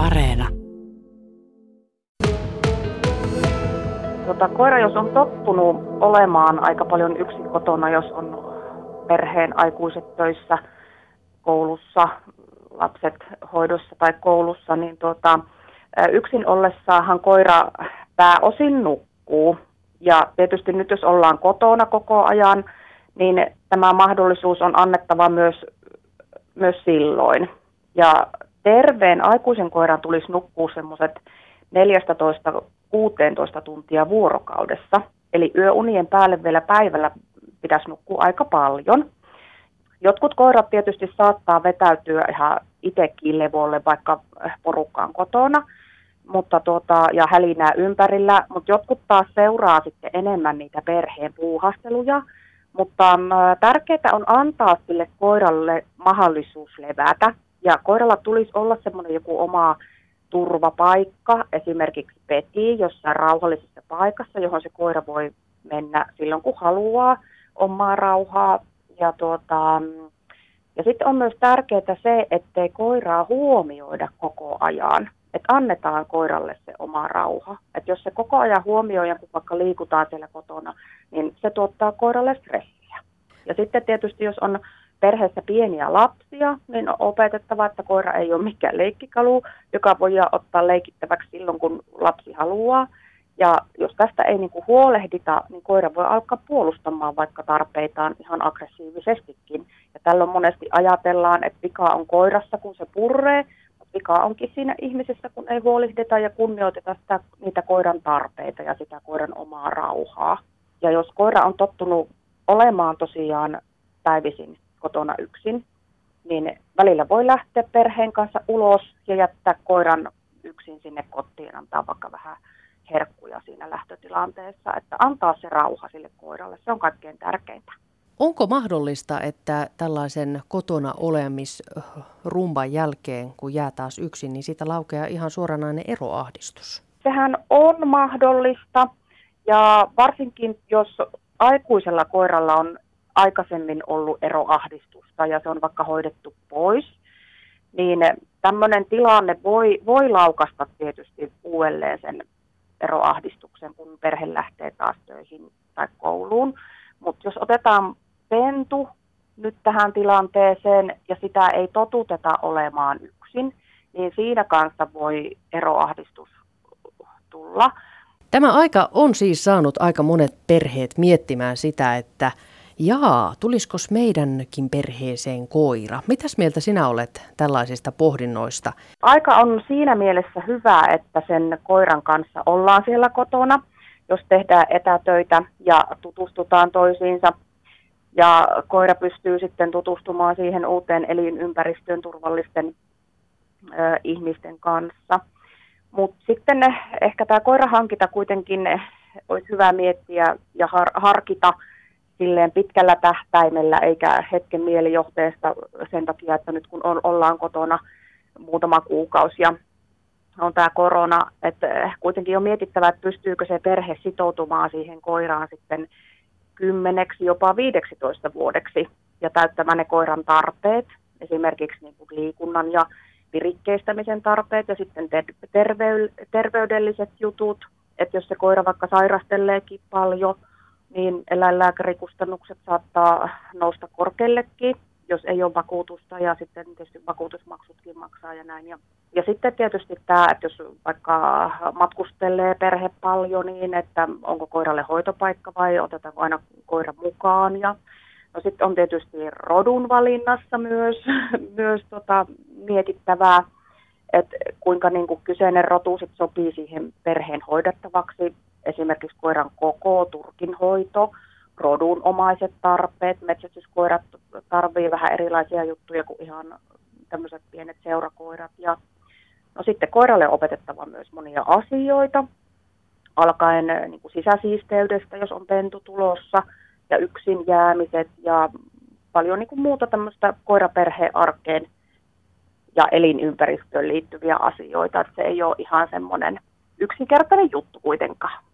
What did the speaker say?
Areena. Tota, koira, jos on tottunut olemaan aika paljon yksin kotona, jos on perheen aikuiset töissä, koulussa, lapset hoidossa tai koulussa, niin tota, yksin ollessaanhan koira pääosin nukkuu. Ja tietysti nyt jos ollaan kotona koko ajan, niin tämä mahdollisuus on annettava myös, myös silloin. Ja terveen aikuisen koiran tulisi nukkua semmoiset 14-16 tuntia vuorokaudessa. Eli yöunien päälle vielä päivällä pitäisi nukkua aika paljon. Jotkut koirat tietysti saattaa vetäytyä ihan itsekin levolle, vaikka porukkaan kotona mutta tuota, ja hälinää ympärillä, mutta jotkut taas seuraa sitten enemmän niitä perheen puuhasteluja, mutta tärkeää on antaa sille koiralle mahdollisuus levätä, ja koiralla tulisi olla semmoinen joku oma turvapaikka, esimerkiksi peti jossain rauhallisessa paikassa, johon se koira voi mennä silloin kun haluaa omaa rauhaa. Ja, tuota, ja sitten on myös tärkeää se, ettei koiraa huomioida koko ajan. Että annetaan koiralle se oma rauha. Että jos se koko ajan huomioi ja kun vaikka liikutaan siellä kotona, niin se tuottaa koiralle stressiä. Ja sitten tietysti jos on perheessä pieniä lapsia, niin on opetettava, että koira ei ole mikään leikkikalu, joka voi ottaa leikittäväksi silloin, kun lapsi haluaa. Ja jos tästä ei niin kuin huolehdita, niin koira voi alkaa puolustamaan vaikka tarpeitaan ihan aggressiivisestikin. Ja tällöin monesti ajatellaan, että vika on koirassa, kun se purree, mutta vika onkin siinä ihmisessä, kun ei huolehdita ja kunnioiteta sitä, niitä koiran tarpeita ja sitä koiran omaa rauhaa. Ja jos koira on tottunut olemaan tosiaan päivisin kotona yksin, niin välillä voi lähteä perheen kanssa ulos ja jättää koiran yksin sinne kotiin, antaa vaikka vähän herkkuja siinä lähtötilanteessa, että antaa se rauha sille koiralle, se on kaikkein tärkeintä. Onko mahdollista, että tällaisen kotona olemisrumban jälkeen, kun jää taas yksin, niin siitä laukeaa ihan suoranainen eroahdistus? Sehän on mahdollista ja varsinkin jos aikuisella koiralla on aikaisemmin ollut eroahdistusta ja se on vaikka hoidettu pois, niin tämmöinen tilanne voi, voi laukasta tietysti uudelleen sen eroahdistuksen, kun perhe lähtee taas töihin tai kouluun. Mutta jos otetaan pentu nyt tähän tilanteeseen ja sitä ei totuteta olemaan yksin, niin siinä kanssa voi eroahdistus tulla. Tämä aika on siis saanut aika monet perheet miettimään sitä, että jaa, tulisiko meidänkin perheeseen koira? Mitäs mieltä sinä olet tällaisista pohdinnoista? Aika on siinä mielessä hyvä, että sen koiran kanssa ollaan siellä kotona, jos tehdään etätöitä ja tutustutaan toisiinsa. Ja koira pystyy sitten tutustumaan siihen uuteen elinympäristöön turvallisten ö, ihmisten kanssa. Mutta sitten ehkä tämä koirahankinta kuitenkin olisi hyvä miettiä ja har- harkita – silleen pitkällä tähtäimellä eikä hetken mielijohteesta sen takia, että nyt kun on, ollaan kotona muutama kuukausi ja on tämä korona, että kuitenkin on mietittävä, että pystyykö se perhe sitoutumaan siihen koiraan sitten kymmeneksi, jopa 15 vuodeksi ja täyttämään ne koiran tarpeet, esimerkiksi niin kuin liikunnan ja virikkeistämisen tarpeet ja sitten terve- terveydelliset jutut, että jos se koira vaikka sairasteleekin paljon – niin eläinlääkärikustannukset saattaa nousta korkeallekin, jos ei ole vakuutusta ja sitten tietysti vakuutusmaksutkin maksaa ja näin. Ja, ja sitten tietysti tämä, että jos vaikka matkustelee perhe paljon, niin että onko koiralle hoitopaikka vai otetaanko aina koira mukaan. Ja, no sitten on tietysti rodun valinnassa myös, myös tota, mietittävää, että kuinka niin kuin kyseinen rotu sit sopii siihen perheen hoidettavaksi esimerkiksi koiran koko, turkinhoito, rodunomaiset tarpeet. Metsästyskoirat tarvii vähän erilaisia juttuja kuin ihan tämmöiset pienet seurakoirat. Ja no sitten koiralle on opetettava myös monia asioita, alkaen eh, niin kuin sisäsiisteydestä, jos on pentu tulossa, ja yksin jäämiset ja paljon niin kuin muuta tämmöistä koiraperheen arkeen ja elinympäristöön liittyviä asioita. Että se ei ole ihan semmoinen yksinkertainen juttu kuitenkaan.